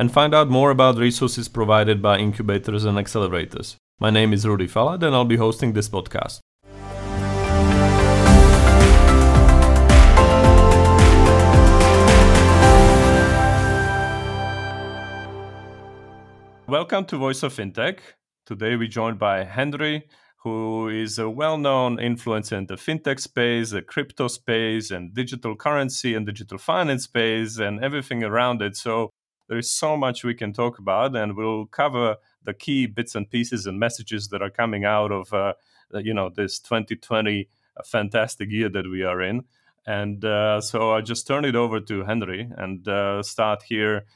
and find out more about resources provided by incubators and accelerators. My name is Rudy Falad, and I'll be hosting this podcast. Welcome to Voice of Fintech. Today we're joined by Henri, who is a well-known influencer in the fintech space, the crypto space, and digital currency and digital finance space, and everything around it. So there is so much we can talk about, and we'll cover the key bits and pieces and messages that are coming out of uh, you know this 2020 fantastic year that we are in. And uh, so I just turn it over to Henri and uh, start here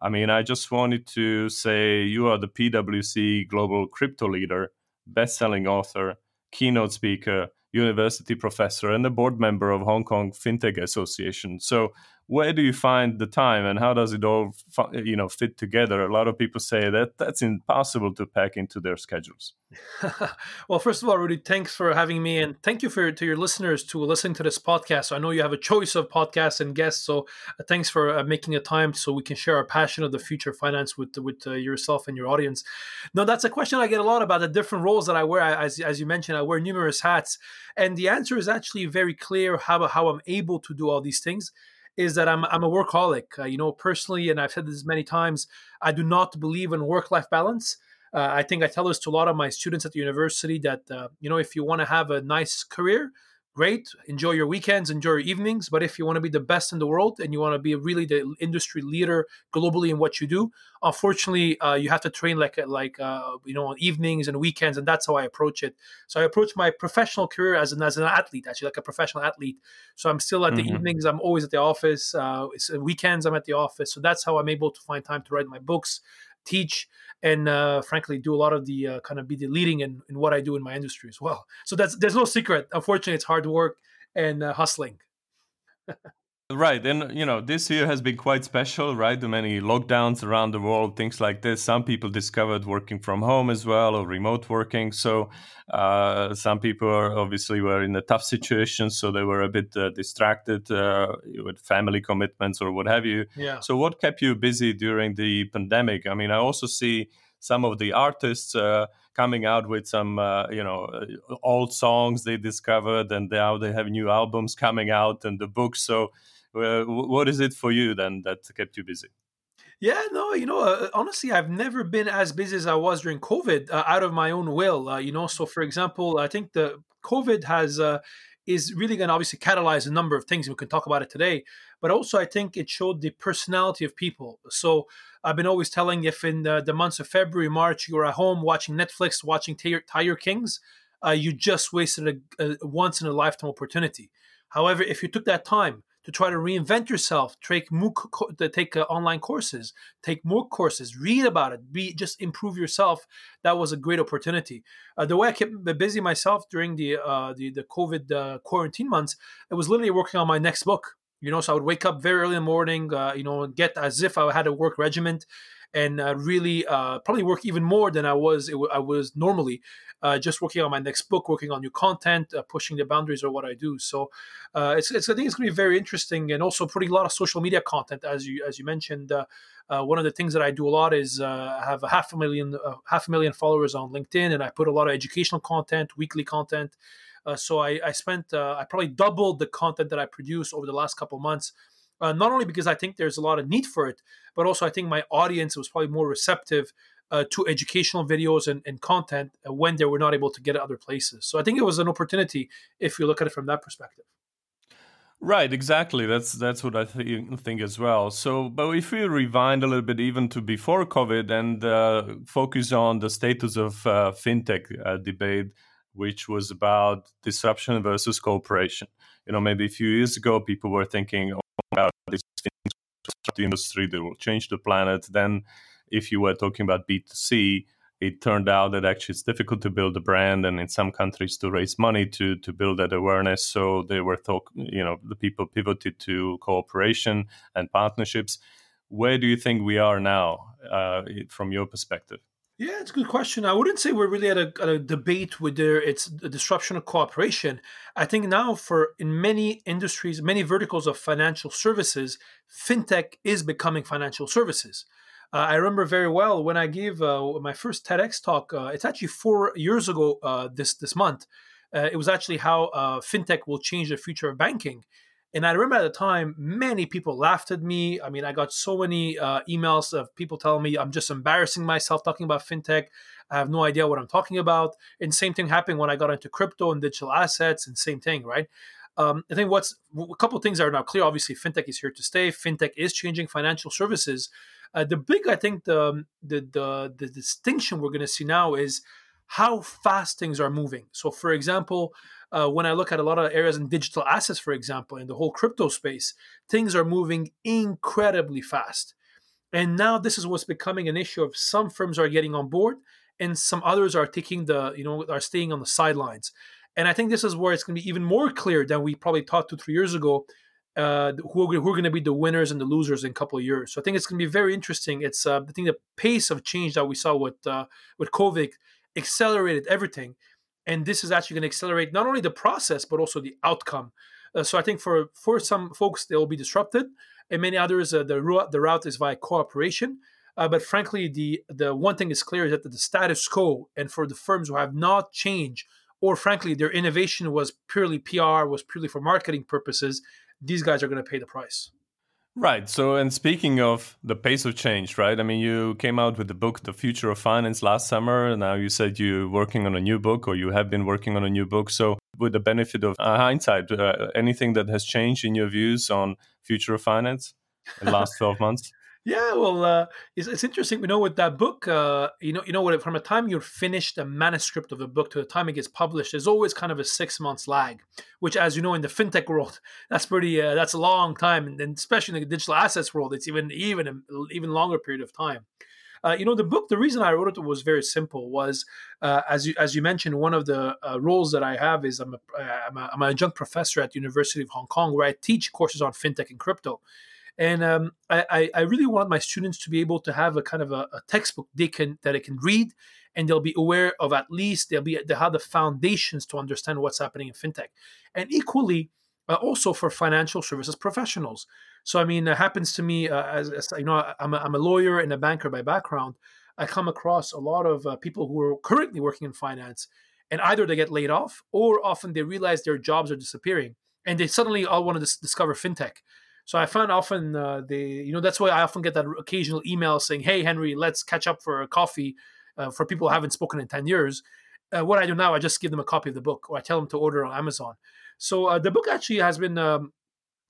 I mean, I just wanted to say you are the PwC Global Crypto Leader, best-selling author, keynote speaker, university professor, and a board member of Hong Kong FinTech Association. So where do you find the time and how does it all you know fit together? A lot of people say that that's impossible to pack into their schedules. Well first of all rudy thanks for having me and thank you for to your listeners to listening to this podcast. I know you have a choice of podcasts and guests so uh, thanks for uh, making a time so we can share our passion of the future finance with with uh, yourself and your audience. No that's a question i get a lot about the different roles that i wear. As, as you mentioned i wear numerous hats and the answer is actually very clear how, how i'm able to do all these things is that I'm I'm a workaholic. Uh, you know, personally, and I've said this many times, I do not believe in work life balance. Uh, I think I tell this to a lot of my students at the university that uh, you know if you want to have a nice career, great. Enjoy your weekends enjoy your evenings but if you want to be the best in the world and you want to be really the industry leader globally in what you do unfortunately uh, you have to train like like uh, you know on evenings and weekends and that's how i approach it. So i approach my professional career as an as an athlete actually like a professional athlete. So i'm still at the mm-hmm. evenings i'm always at the office uh, weekends i'm at the office so that's how i'm able to find time to write my books teach and uh, frankly do a lot of the uh, kind of be the leading in, in what I do in my industry as well. So that's there's no secret. Unfortunately, it's hard work and uh, hustling. Right. And, you know, this year has been quite special, right? The many lockdowns around the world, things like this. Some people discovered working from home as well or remote working. So uh, some people are obviously were in a tough situation. So they were a bit uh, distracted uh, with family commitments or what have you. Yeah. So what kept you busy during the pandemic? I mean, I also see some of the artists uh, coming out with some uh, you know old songs they discovered and now they have new albums coming out and the books so what is it for you then that kept you busy? Yeah, no, you know, uh, honestly, I've never been as busy as I was during COVID uh, out of my own will. Uh, you know, so for example, I think the COVID has uh, is really going to obviously catalyze a number of things. We can talk about it today, but also I think it showed the personality of people. So I've been always telling if in the, the months of February, March, you're at home watching Netflix, watching Tiger, Tiger Kings, uh, you just wasted a, a once in a lifetime opportunity. However, if you took that time to try to reinvent yourself, take MOOC, take uh, online courses, take MOOC courses, read about it, be just improve yourself. That was a great opportunity. Uh, the way I kept busy myself during the uh, the, the COVID uh, quarantine months, it was literally working on my next book. You know, so I would wake up very early in the morning, uh, you know, get as if I had a work regiment, and uh, really probably work even more than I was I was normally uh, just working on my next book, working on new content, uh, pushing the boundaries of what I do. So uh, it's, it's I think it's going to be very interesting, and also putting a lot of social media content, as you as you mentioned. Uh, uh, one of the things that I do a lot is I have a half a million half a million followers on LinkedIn, and I put a lot of educational content, weekly content. so I, I spent I probably doubled the content that I produce over the last couple months. Uh, not only because I think there's a lot of need for it, but also I think my audience was probably more receptive uh, to educational videos and, and content uh, when they were not able to get it other places. So I think it was an opportunity if you look at it from that perspective. Right, exactly. That's that's what I th- think as well. So, but if we rewind a little bit, even to before COVID, and uh, focus on the status of uh, fintech uh, debate, which was about disruption versus cooperation. You know, maybe a few years ago, people were thinking, "Oh, God, this the industry that will change the planet." Then if you were talking about B2C, it turned out that actually it's difficult to build a brand and in some countries to raise money to to build that awareness so they were thought you know the people pivoted to cooperation and partnerships where do you think we are now uh, from your perspective yeah, it's a good question. I wouldn't say we're really at a, at a debate whether it's a disruption of cooperation. I think now, for in many industries, many verticals of financial services, fintech is becoming financial services. Uh, I remember very well when I gave uh, my first TEDx talk. Uh, it's actually four years ago uh, this this month. Uh, it was actually how uh, fintech will change the future of banking. And I remember at the time, many people laughed at me. I mean, I got so many emails of people telling me I'm just embarrassing myself talking about fintech. I have no idea what I'm talking about. And same thing happened when I got into crypto and digital assets, and same thing, right? Um, I think what's a couple things are now clear. Obviously, fintech is here to stay. Fintech is changing financial services. Uh, the big, I think, the the the, the distinction we're going to see now is how fast things are moving. So, for example, uh, when I look at a lot of areas in digital assets, for example, in the whole crypto space, things are moving incredibly fast. And now this is what's becoming an issue of some firms are getting on board and some others are taking the, you know, are staying on the sidelines. And I think this is where it's going to be even more clear than we probably thought two, three years ago, uh, who, are, who are going to be the winners and the losers in a couple of years. So I think it's going to be very interesting. It's, uh, I think the pace of change that we saw with, uh, with COVID accelerated everything and this is actually going to accelerate not only the process but also the outcome. Uh, so I think for for some folks they will be disrupted, and many others uh, the route the route is via cooperation. Uh, but frankly, the the one thing is clear is that the status quo, and for the firms who have not changed, or frankly their innovation was purely PR, was purely for marketing purposes, these guys are going to pay the price. Right. So, and speaking of the pace of change, right? I mean, you came out with the book, The Future of Finance, last summer. Now you said you're working on a new book or you have been working on a new book. So, with the benefit of uh, hindsight, uh, anything that has changed in your views on future of finance in the last 12 months? Yeah, well, uh, it's, it's interesting. We know with that book, uh, you know, you know what? From the time you're finished the manuscript of a book to the time it gets published, there's always kind of a six months lag. Which, as you know, in the fintech world, that's pretty. Uh, that's a long time, and, and especially in the digital assets world, it's even even a, even longer period of time. Uh, you know, the book. The reason I wrote it was very simple. Was uh, as you as you mentioned, one of the uh, roles that I have is I'm a, I'm a I'm an adjunct professor at the University of Hong Kong, where I teach courses on fintech and crypto. And um, I, I really want my students to be able to have a kind of a, a, textbook they can that they can read, and they'll be aware of at least they'll be they have the foundations to understand what's happening in fintech, and equally uh, also for financial services professionals. So I mean, it happens to me uh, as, as, you know, I'm a, I'm a lawyer and a banker by background. I come across a lot of uh, people who are currently working in finance, and either they get laid off or often they realize their jobs are disappearing, and they suddenly all want to dis- discover fintech. So I find often uh, they, you know, that's why I often get that occasional email saying, "Hey, Henri, let's catch up for a coffee." Uh, for people who haven't spoken in ten years, uh, what I do now, I just give them a copy of the book, or I tell them to order on Amazon. So uh, the book actually has been um,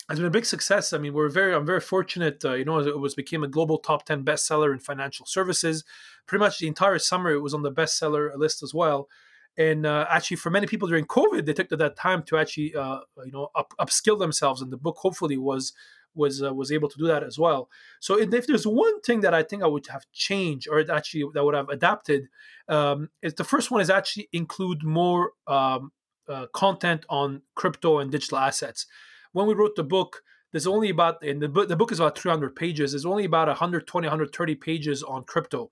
has been a big success. I mean, we're very I'm very fortunate. Uh, you know, it was became a global top ten bestseller in financial services. Pretty much the entire summer, it was on the bestseller list as well and uh, actually for many people during covid they took that time to actually uh, you know up, upskill themselves. And the book hopefully was was uh, was able to do that as well. So if there's one thing that i think i would have changed or actually that would have adapted um, is the first one is actually include more um, uh, content on crypto and digital assets. When we wrote the book there's only about in the book the book is about 300 pages. There's only about 120 130 pages on crypto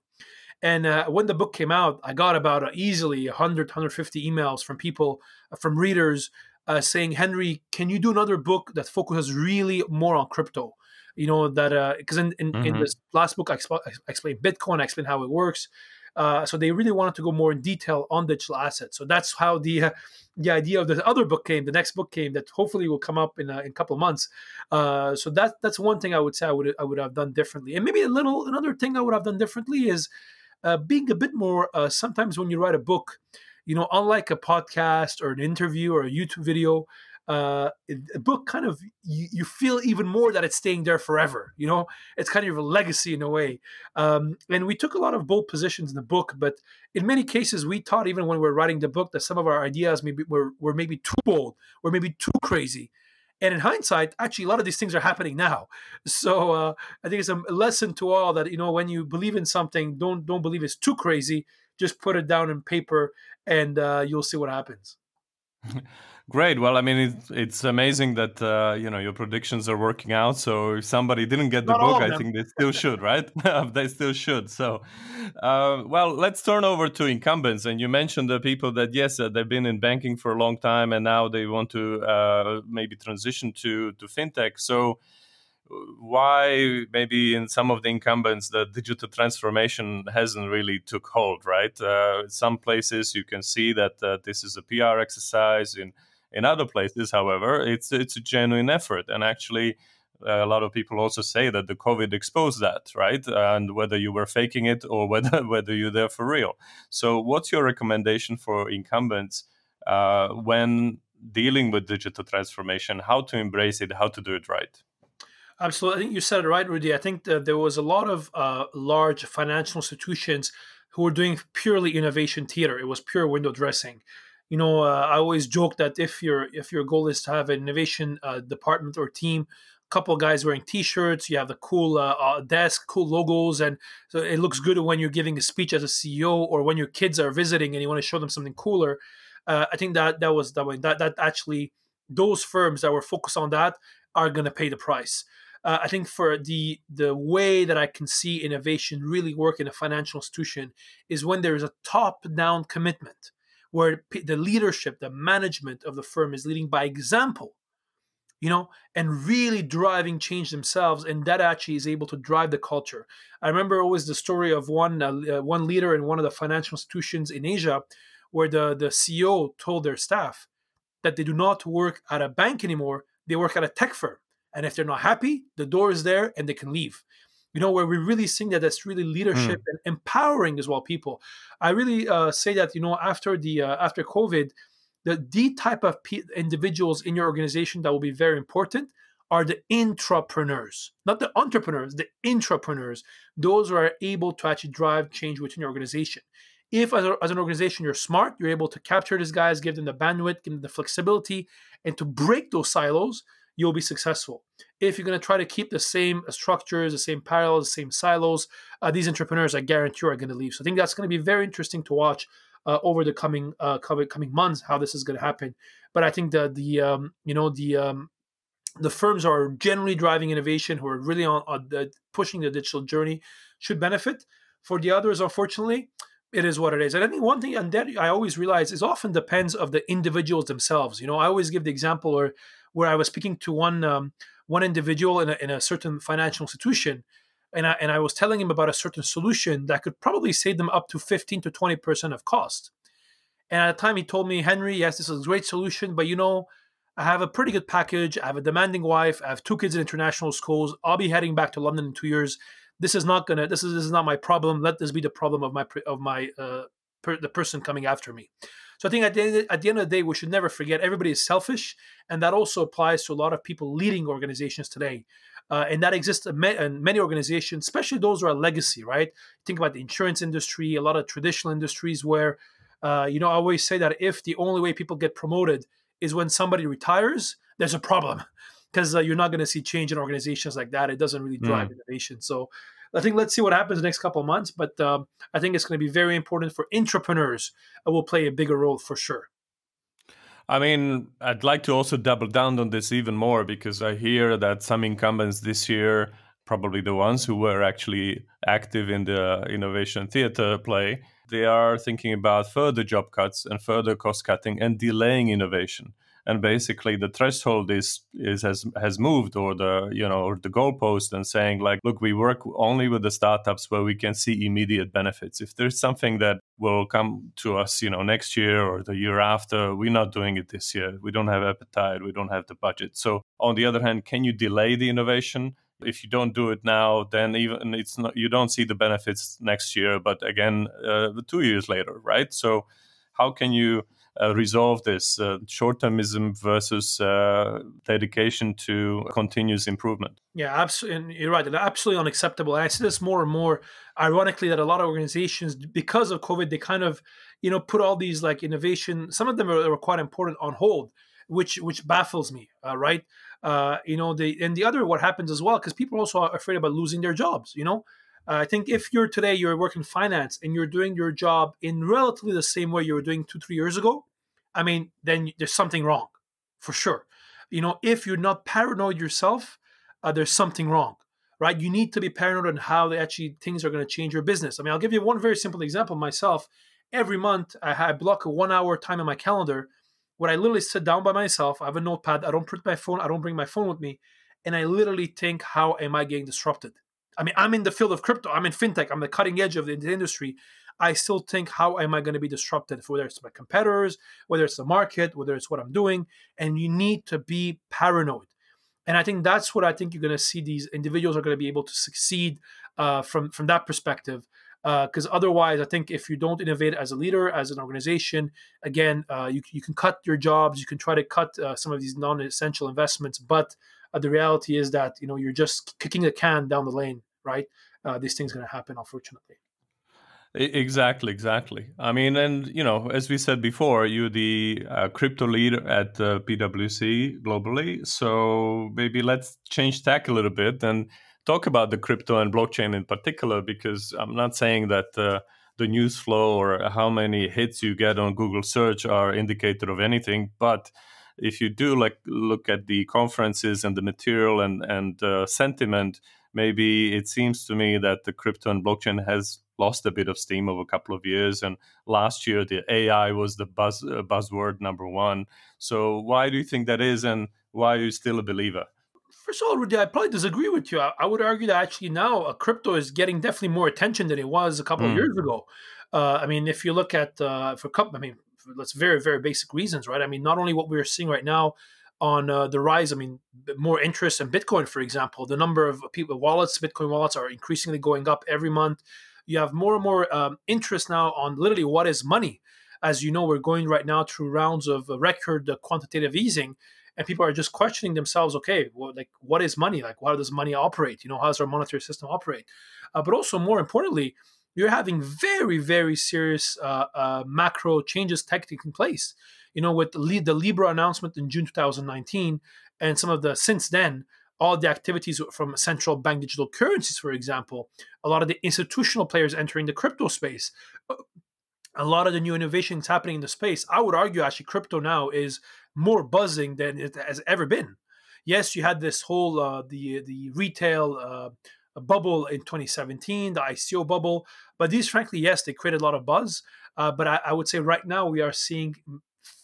and uh, when the book came out, I got about uh, easily 100, 150 emails from people, uh, from readers uh, saying, Henri, can you do another book that focuses really more on crypto? You know, that because uh, in, in, mm-hmm. in, this last book, I, exp- I explained Bitcoin, I explained how it works. Uh, so they really wanted to go more in detail on digital assets. So that's how the uh, the idea of the other book came. The next book came that hopefully will come up in a, in a couple of months. Uh, so that that's one thing I would say I would I would have done differently. And maybe a little another thing I would have done differently is uh, being a bit more. Uh, sometimes when you write a book, you know, unlike a podcast or an interview or a YouTube video, uh, a book kind of you, you, feel even more that it's staying there forever. You know, it's kind of a legacy in a way. Um, and we took a lot of bold positions in the book, but in many cases, we thought even when we were writing the book that some of our ideas maybe were, were maybe too bold or maybe too crazy. And in hindsight, actually, a lot of these things are happening now. So uh, I think it's a lesson to all that you know when you believe in something, don't don't believe it's too crazy. Just put it down in paper, and uh, you'll see what happens. Great. Well, I mean, it's, it's amazing that uh, you know your predictions are working out. So if somebody didn't get the Not book, I think they still should, right? they still should. So, uh, well, let's turn over to incumbents. And you mentioned the people that yes, uh, they've been in banking for a long time, and now they want to uh, maybe transition to to fintech. So why maybe in some of the incumbents the digital transformation hasn't really took hold right uh, some places you can see that uh, this is a pr exercise in in other places however it's it's a genuine effort and actually uh, a lot of people also say that the covid exposed that right and whether you were faking it or whether whether you're there for real so what's your recommendation for incumbents uh, when dealing with digital transformation how to embrace it how to do it right Absolutely. I think you said it right, Rudy. I think that there was a lot of uh, large financial institutions who were doing purely innovation theater. It was pure window dressing. You know, uh, I always joke that if your if your goal is to have an innovation uh, department or team, a couple of guys wearing T-shirts, you have the cool uh, uh, desk, cool logos, and so it looks good when you're giving a speech as a CEO or when your kids are visiting and you want to show them something cooler. Uh, I think that that was that way. That that actually those firms that were focused on that are going to pay the price uh, I think for the the way that I can see innovation really work in a financial institution is when there is a top down commitment where the leadership, the management of the firm is leading by example, you know, and really driving change themselves, and that actually is able to drive the culture. I remember always the story of one uh, uh one leader in one of the financial institutions in Asia, where the the CEO told their staff that they do not work at a bank anymore; they work at a tech firm and if they're not happy, the door is there and they can leave. You know, where we really think that that's really leadership mm. and empowering as well people. I really uh, say that, you know, after the uh, after COVID, the, the type of p- individuals in your organization that will be very important are the intrapreneurs, not the entrepreneurs, the intrapreneurs. Those who are able to actually drive change within your organization. If, as, a, as, an organization, you're smart, you're able to capture these guys, give them the bandwidth, give them the flexibility, and to break those silos, you'll be successful. If you're going to try to keep the same structures, the same parallels, the same silos, uh, these entrepreneurs, I guarantee you, are going to leave. So I think that's going to be very interesting to watch uh, over the coming uh, coming months how this is going to happen. But I think the the um, you know the um, the firms are generally driving innovation, who are really on, on the, pushing the digital journey, should benefit. For the others, unfortunately, it is what it is. And I think one thing, and that I always realize, is often depends of the individuals themselves. You know, I always give the example or where I was speaking to one um, one individual in a, in a certain financial institution, and I, and I was telling him about a certain solution that could probably save them up to 15 to 20 percent of cost. And at the time, he told me, Henri, yes, this is a great solution, but you know, I have a pretty good package. I have a demanding wife. I have two kids in international schools. I'll be heading back to London in two years. This is not gonna. This is this is not my problem. Let this be the problem of my of my uh, per, the person coming after me. So I think at the, at the end of the day, we should never forget everybody is selfish, and that also applies to a lot of people leading organizations today. Uh, and that exists in many organizations, especially those who are legacy, right? Think about the insurance industry, a lot of traditional industries where, uh, you know, I always say that if the only way people get promoted is when somebody retires, there's a problem because uh, you're not going to see change in organizations like that. It doesn't really drive mm. innovation. So I think let's see what happens the next couple of months. But um, I think it's going to be very important for entrepreneurs. It will play a bigger role for sure. I mean, I'd like to also double down on this even more because I hear that some incumbents this year, probably the ones who were actually active in the innovation theater play, they are thinking about further job cuts and further cost cutting and delaying innovation and basically the threshold is is has has moved or the you know or the goalpost and saying like look we work only with the startups where we can see immediate benefits. If there's something that will come to us you know next year or the year after we're not doing it this year. We don't have appetite. We don't have the budget. So on the other hand can you delay the innovation? If you don't do it now then even it's not you don't see the benefits next year but again uh, two years later right? So how can you resolve this uh, short-termism versus uh, dedication to continuous improvement. Yeah, absolutely. You're right. Absolutely unacceptable. And I see this more and more. Ironically, that a lot of organizations, because of COVID, they kind of, you know, put all these like innovation. Some of them are, are quite important on hold which which baffles me. Uh, right? Uh, you know, the and the other what happens as well because people also are afraid about losing their jobs. You know, uh, I think if you're today you're working finance and you're doing your job in relatively the same way you were doing two three years ago, I mean, then there's something wrong, for sure. You know, if you're not paranoid yourself, uh, there's something wrong right? You need to be paranoid on how they actually things are going to change your business. I mean, I'll give you one very simple example myself. Every month, I, I block a one hour time in my calendar where I literally sit down by myself. I have a notepad. I don't put my phone. I don't bring my phone with me, and I literally think, how am I getting disrupted? I mean, I'm in the field of crypto. I'm in fintech. I'm the cutting edge of the, industry. I still think, how am I going to be disrupted? Whether it's my competitors, whether it's the market, whether it's what I'm doing, and you need to be paranoid. And I think that's what I think you're going to see these individuals are going to be able to succeed uh, from from that perspective. Because uh, otherwise, I think if you don't innovate as a leader, as an organization, again, uh, you, you can cut your jobs, you can try to cut uh, some of these non-essential investments, but uh, the reality is that you know you're just kicking the can down the lane, right? Uh, these things going to happen, unfortunately. Exactly, exactly. I mean, and you know, as we said before, you're the uh, crypto leader at uh, PwC globally. So maybe let's change tack a little bit and talk about the crypto and blockchain in particular, because I'm not saying that uh, the news flow or how many hits you get on Google search are indicator of anything, but if you do like look at the conferences and the material and and uh, sentiment, maybe it seems to me that the crypto and blockchain has lost a bit of steam over a couple of years. And last year, the AI was the buzz uh, buzzword number one. So why do you think that is, and why are you still a believer? First of all, Rudy, I probably disagree with you. I, I would argue that actually now uh, crypto is getting definitely more attention than it was a couple mm. of hmm. years ago. Uh, I mean, if you look at uh, for couple, I mean, that's very very basic reasons, right? I mean, not only what we're seeing right now on uh, the rise. I mean, more interest in Bitcoin, for example. The number of people wallets, Bitcoin wallets, are increasingly going up every month you have more and more um, interest now on literally what is money. As you know, we're going right now through rounds of record quantitative easing, and people are just questioning themselves. Okay, well, like what is money? Like how does money operate? You know, how does our monetary system operate? Uh, but also, more importantly, you're having very, very serious uh, uh, macro changes taking place. You know, with the, the Libra announcement in June 2019, and some of the since then all the activities from central bank digital currencies, for example, a lot of the institutional players entering the crypto space, a lot of the new innovations happening in the space. I would argue actually crypto now is more buzzing than it has ever been. Yes, you had this whole uh, the the retail uh, bubble in 2017, the ICO bubble, but these, frankly, yes, they created a lot of buzz. Uh, but I, I would say right now we are seeing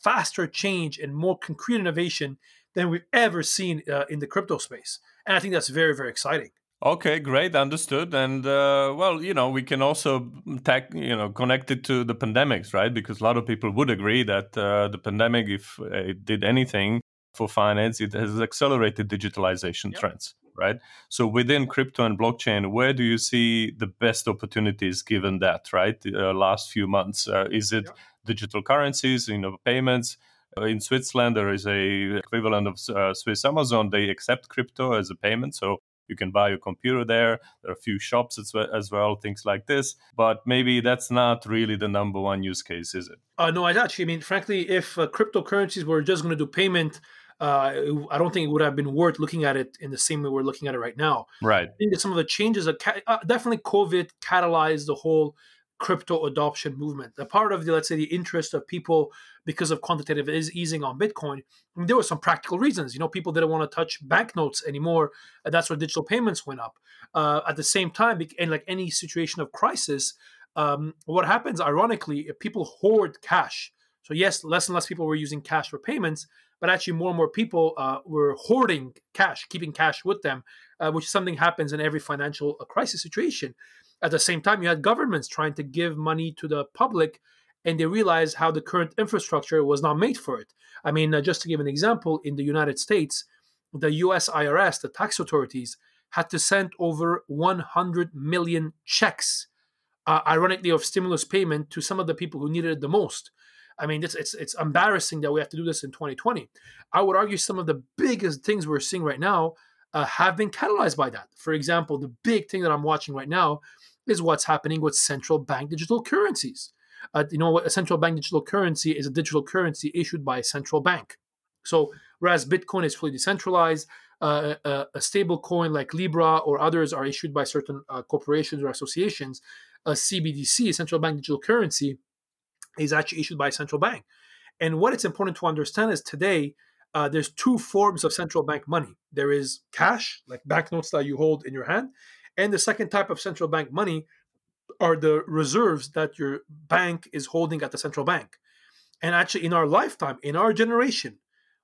faster change and more concrete innovation than we've ever seen uh, in the crypto space. And I think that's very, very exciting. Okay, great, understood. And uh, well, you know, we can also tag, you know, connect it to the pandemics, right? Because a lot of people would agree that uh, the pandemic, if it did anything for finance, it has accelerated digitalization yep. trends, right? So within crypto and blockchain, where do you see the best opportunities given that, right? The uh, last few months, uh, is it yep. digital currencies, you know, payments? Uh, in Switzerland, there is a equivalent of uh, Swiss Amazon. They accept crypto as a payment, so you can buy a computer there. There are a few shops as well, as well, things like this. But maybe that's not really the number one use case, is it? Uh, no, I actually I mean, frankly, if uh, cryptocurrencies were just going to do payment, uh, I don't think it would have been worth looking at it in the same way we're looking at it right now. Right. I think that some of the changes, that ca- uh, definitely COVID catalyzed the whole crypto adoption movement. The part of the let's say the interest of people because of quantitative is easing on Bitcoin. I mean, there were some practical reasons. You know, people didn't want to touch banknotes anymore. And that's where digital payments went up. Uh, at the same time, in like any situation of crisis, um, what happens ironically, if people hoard cash. So yes, less and less people were using cash for payments, but actually more and more people uh, were hoarding cash, keeping cash with them, uh, which something happens in every financial uh, crisis situation. At the same time, you had governments trying to give money to the public, and they realized how the current infrastructure was not made for it. I mean, uh, just to give an example, in the United States, the US IRS, the tax authorities, had to send over 100 million checks, uh, ironically, of stimulus payment to some of the people who needed it the most. I mean, it's, it's it's embarrassing that we have to do this in 2020. I would argue some of the biggest things we're seeing right now uh, have been catalyzed by that. For example, the big thing that I'm watching right now is what's happening with central bank digital currencies. Uh, you know? A central bank digital currency is a digital currency issued by a central bank. So whereas Bitcoin is fully decentralized, uh, a, a, stable coin like Libra or others are issued by certain uh, corporations or associations. A CBDC, a central bank digital currency, is actually issued by a central bank. And what it's important to understand is today uh, there's two forms of central bank money. There is cash, like banknotes that you hold in your hand, and the second type of central bank money are the reserves that your bank is holding at the central bank. And actually, in our lifetime, in our generation,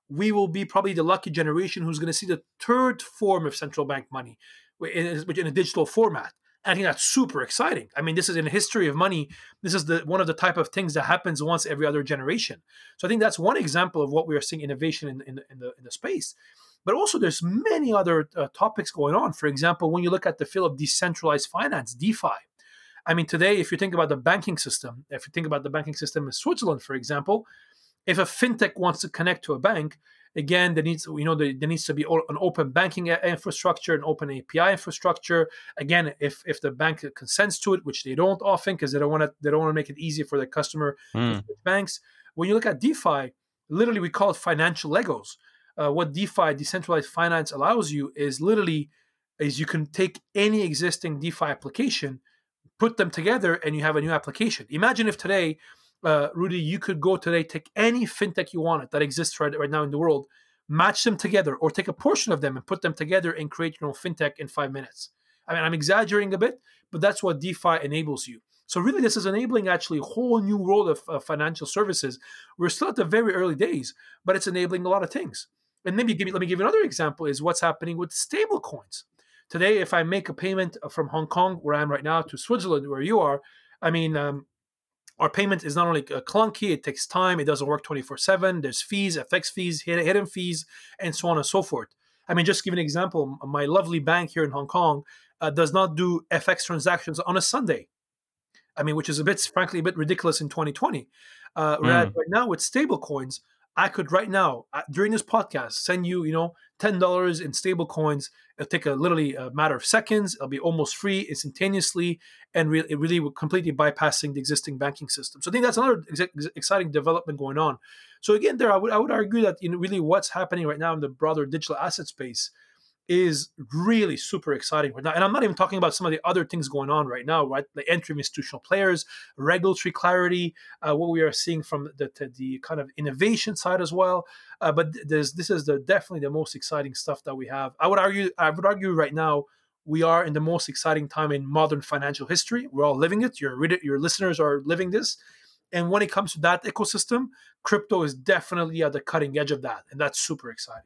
we will be probably the lucky generation who's going to see the third form of central bank money in, in a digital format. I think that's super exciting. I mean, this is in the history of money. This is the one of the type of things that happens once every other generation. So I think that's one example of what we are seeing innovation in, in, in the in the space. But also, there's many other uh, topics going on. For example, when you look at the field of decentralized finance, DeFi. I mean, today, if you think about the banking system, if you think about the banking system in Switzerland, for example, if a fintech wants to connect to a bank, again there needs you know there, there, needs to be an open banking infrastructure an open api infrastructure. Again if if the bank consents to it which they don't often because they don't want to they don't want to make it easy for the customer mm. banks. When you look at defi literally we call it financial legos. Uh, what defi decentralized finance allows you is literally is you can take any existing defi application put them together and you have a new application. Imagine if today uh, Rudy, you could go today, take any fintech you wanted that exists right, right now in the world, match them together, or take a portion of them and put them together and create your own fintech in five minutes. I mean, I'm exaggerating a bit, but that's what DeFi enables you. So really, this is enabling actually a whole new world of, of financial services. We're still at the very early days, but it's enabling a lot of things. And maybe give me, let me give you another example: is what's happening with stable coins. Today, if I make a payment from Hong Kong, where I am right now, to Switzerland, where you are, I mean, um, our payment is not only uh, clunky, it takes time, it doesn't work 24 7. There's fees, FX fees, hidden fees, and so on and so forth. I mean, just give an example, my lovely bank here in Hong Kong uh, does not do FX transactions on a Sunday. I mean, which is a bit, frankly, a bit ridiculous in 2020. Uh, mm. Right now with stable coins, I could right now uh, during this podcast send you, you know, ten dollars in stable coins. It'll take a literally a matter of seconds. It'll be almost free instantaneously, and re- it really will completely bypassing the existing banking system. So I think that's another ex- exciting development going on. So again, there I would I would argue that you know really what's happening right now in the broader digital asset space is really super exciting right now. And I'm not even talking about some of the other things going on right now, right? The entry of institutional players, regulatory clarity, uh, what we are seeing from the, the, kind of innovation side as well. Uh, but this is the, definitely the most exciting stuff that we have. I would argue, I would argue right now, we are in the most exciting time in modern financial history. We're all living it. Your your listeners are living this. And when it comes to that ecosystem, crypto is definitely at the cutting edge of that, and that's super exciting.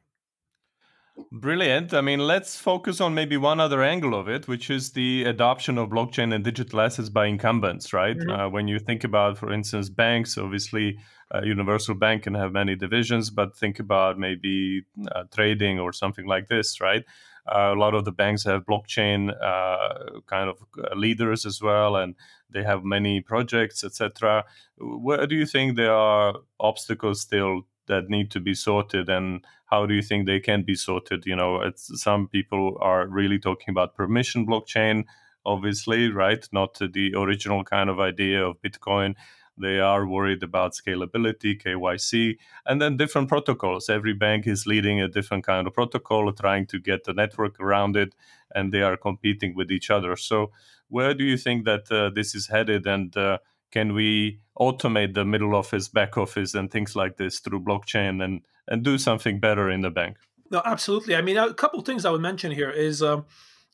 Brilliant. I mean, let's focus on maybe one other angle of it, which is the adoption of blockchain and digital assets by incumbents, right? Mm-hmm. Uh, when you think about, for instance, banks, obviously, uh, Universal Bank can have many divisions, but think about maybe uh, trading or something like this, right? Uh, a lot of the banks have blockchain uh, kind of leaders as well, and they have many projects, etc. Where do you think there are obstacles still that need to be sorted and how do you think they can be sorted? You know some people are really talking about permission blockchain obviously right? Not the original kind of idea of bitcoin. They are worried about scalability kyc and then different protocols. Every bank is leading a different kind of protocol trying to get the network around it and they are competing with each other. So where do you think that uh, this is headed? And uh, can we automate the middle office, back office, and things like this through blockchain and and do something better in the bank? No, absolutely. I mean, a couple of things I would mention here is um,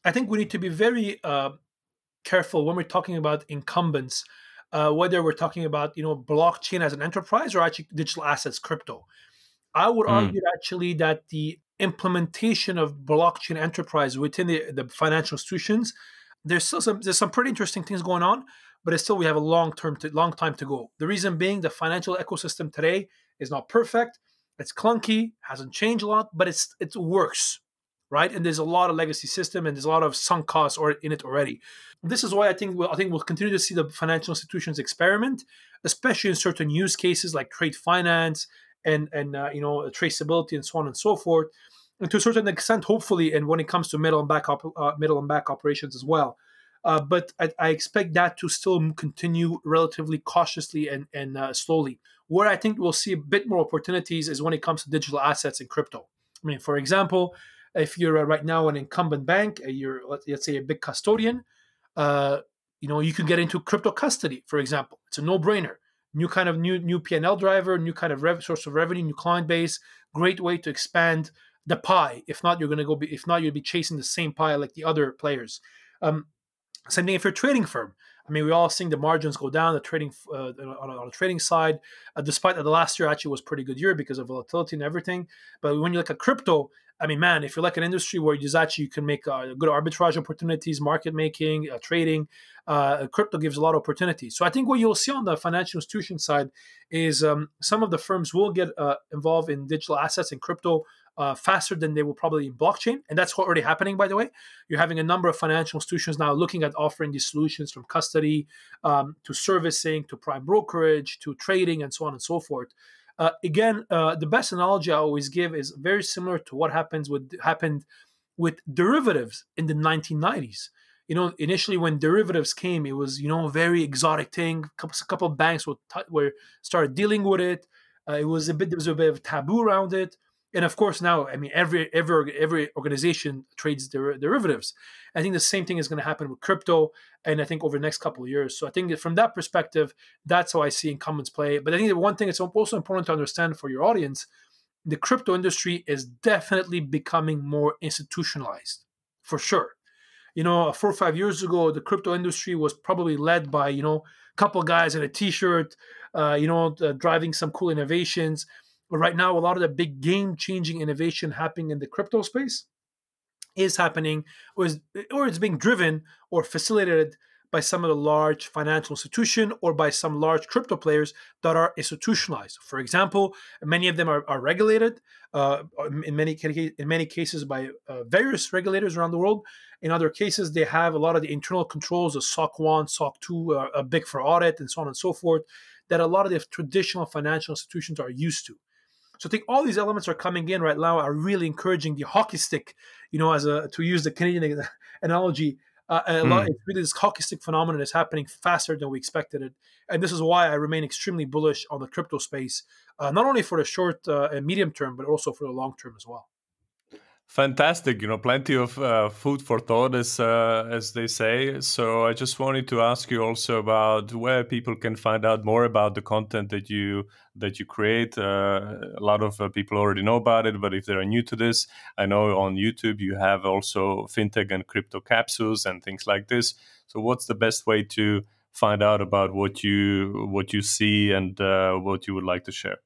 I think we need to be very uh, careful when we're talking about incumbents, uh, whether we're talking about you know blockchain as an enterprise or actually digital assets, crypto. I would mm. argue actually that the implementation of blockchain enterprise within the, the financial institutions, there's still some there's some pretty interesting things going on but still we have a long term to long time to go. The reason being the financial ecosystem today is not perfect. It's clunky, hasn't changed a lot, but it's it works, right? And there's a lot of legacy system and there's a lot of sunk costs or in it already. This is why I think we'll, I think we'll continue to see the financial institutions experiment, especially in certain use cases like trade finance and and uh, you know traceability and so on and so forth. And to a certain extent, hopefully, and when it comes to middle and back op- uh, middle and back operations as well. Uh, but I, I, expect that to still continue relatively cautiously and, and uh, slowly. Where I think we'll see a bit more opportunities is when it comes to digital assets and crypto. I mean, for example, if you're uh, right now an incumbent bank, uh, you're let's say a big custodian, uh, you know, you can get into crypto custody, for example. It's a no-brainer. New kind of new new PNL driver, new kind of rev- source of revenue, new client base. Great way to expand the pie. If not, you're going to go. Be, if not, you'll be chasing the same pie like the other players. Um, same thing if you're a trading firm. I mean, we all seeing the margins go down, the trading uh, on, a, on, trading side, uh, despite that the last year actually was pretty good year because of volatility and everything. But when you look at crypto, I mean, man, if you're like an industry where you actually you can make uh, good arbitrage opportunities, market making, uh, trading, uh, crypto gives a lot of opportunities. So I think what you'll see on the financial institution side is um, some of the firms will get uh, involved in digital assets and crypto uh, faster than they will probably in blockchain. And that's already happening, by the way. You're having a number of financial institutions now looking at offering these solutions from custody um, to servicing to prime brokerage to trading and so on and so forth. Uh, again, uh, the best analogy I always give is very similar to what happens with happened with derivatives in the 1990s. You know, initially when derivatives came, it was you know a very exotic thing. A couple, a couple of banks were, were started dealing with it. Uh, it was a bit there was a bit of taboo around it and of course now i mean every every every organization trades der- derivatives. I think the same thing is going to happen with crypto and i think over the next couple of years. So i think from that perspective that's how i see incumbents play. But i think the one thing that's also important to understand for your audience the crypto industry is definitely becoming more institutionalized for sure. You know four or five years ago the crypto industry was probably led by you know a couple guys in a t-shirt uh, you know uh, driving some cool innovations but right now, a lot of the big game changing innovation happening in the crypto space is happening or, is, or it's being driven or facilitated by some of the large financial institution or by some large crypto players that are institutionalized. For example, many of them are, are regulated uh, in many in many cases by uh, various regulators around the world. In other cases, they have a lot of the internal controls of SOC 1, SOC 2, uh, a big four audit, and so on and so forth, that a lot of the traditional financial institutions are used to. So I think all these elements are coming in right now are really encouraging the hockey stick, you know, as a to use the Canadian analogy. Uh, a lot, mm. it's really this hockey stick phenomenon is happening faster than we expected it, and this is why I remain extremely bullish on the crypto space, uh, not only for the short uh, and medium term, but also for the long term as well. Fantastic, you know, plenty of uh, food for thought, as uh, as they say. So I just wanted to ask you also about where people can find out more about the content that you that you create. Uh, a lot of uh, people already know about it, but if they are new to this, I know on YouTube you have also fintech and crypto capsules and things like this. So what's the best way to find out about what you what you see and uh, what you would like to share?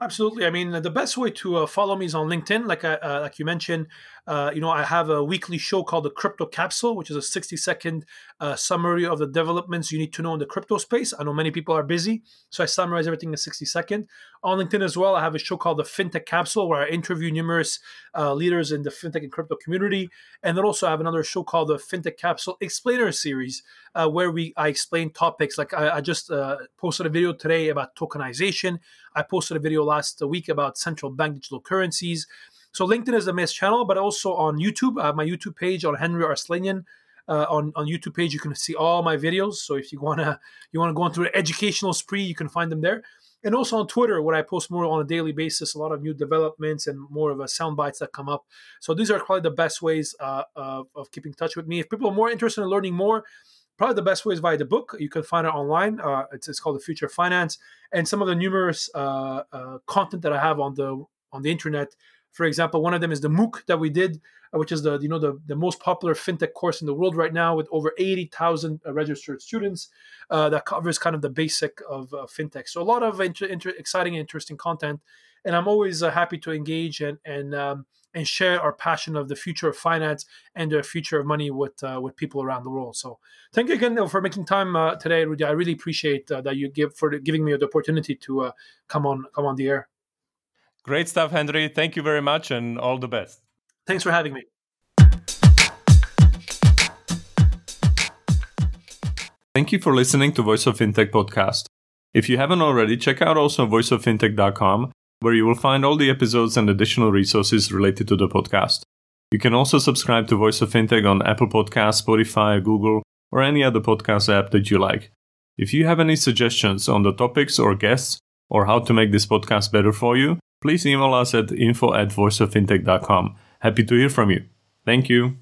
Absolutely. I mean, the best way to uh, follow me is on LinkedIn. Like uh, like you mentioned, uh, you know, I have a weekly show called the Crypto Capsule, which is a 60 second uh, summary of the developments you need to know in the crypto space. I know many people are busy, so I summarize everything in 60 seconds. On LinkedIn as well, I have a show called the FinTech Capsule, where I interview numerous uh, leaders in the fintech and crypto community. And then also I have another show called the FinTech Capsule Explainer Series, uh, where we I explain topics. Like I, I just posted a video today about tokenization. I posted a video last week about central bank digital currencies. So LinkedIn is the main channel, but also on YouTube, my YouTube page on Henri Arslanian. Uh, on on YouTube page, you can see all my videos. So if you wanna you wanna go into an educational spree, you can find them there. And also on Twitter, where I post more on a daily basis, a lot of new developments and more of a sound bites that come up. So these are probably the best ways uh, of, of keeping touch with me. If people are more interested in learning more, probably the best way is via the book. You can find it online. Uh, it's, it's, called The Future of Finance, and some of the numerous uh, uh, content that I have on the on the internet. For example, one of them is the MOOC that we did, uh, which is the you know the, the most popular fintech course in the world right now, with over eighty thousand uh, registered students. Uh, that covers kind of the basic of fintech. So a lot of inter- inter- exciting, interesting content, and I'm always happy to engage and and um, and share our passion of the future of finance and the future of money with uh, with people around the world. So thank you again for making time uh, today, Rudy. I really appreciate uh, that you give for giving me the opportunity to uh, come on come on the air. Great stuff, Henri. Thank you very much, and all the best. Thanks for having me. Thank you for listening to Voice of Fintech podcast. If you haven't already, check out also voiceoffintech.com where you will find all the episodes and additional resources related to the podcast. You can also subscribe to Voice of Fintech on Apple Podcasts, Spotify, Google, or any other podcast app that you like. If you have any suggestions on the topics or guests, or how to make this podcast better for you, please email us at info at voiceoffintech.com. Happy to hear from you. Thank you.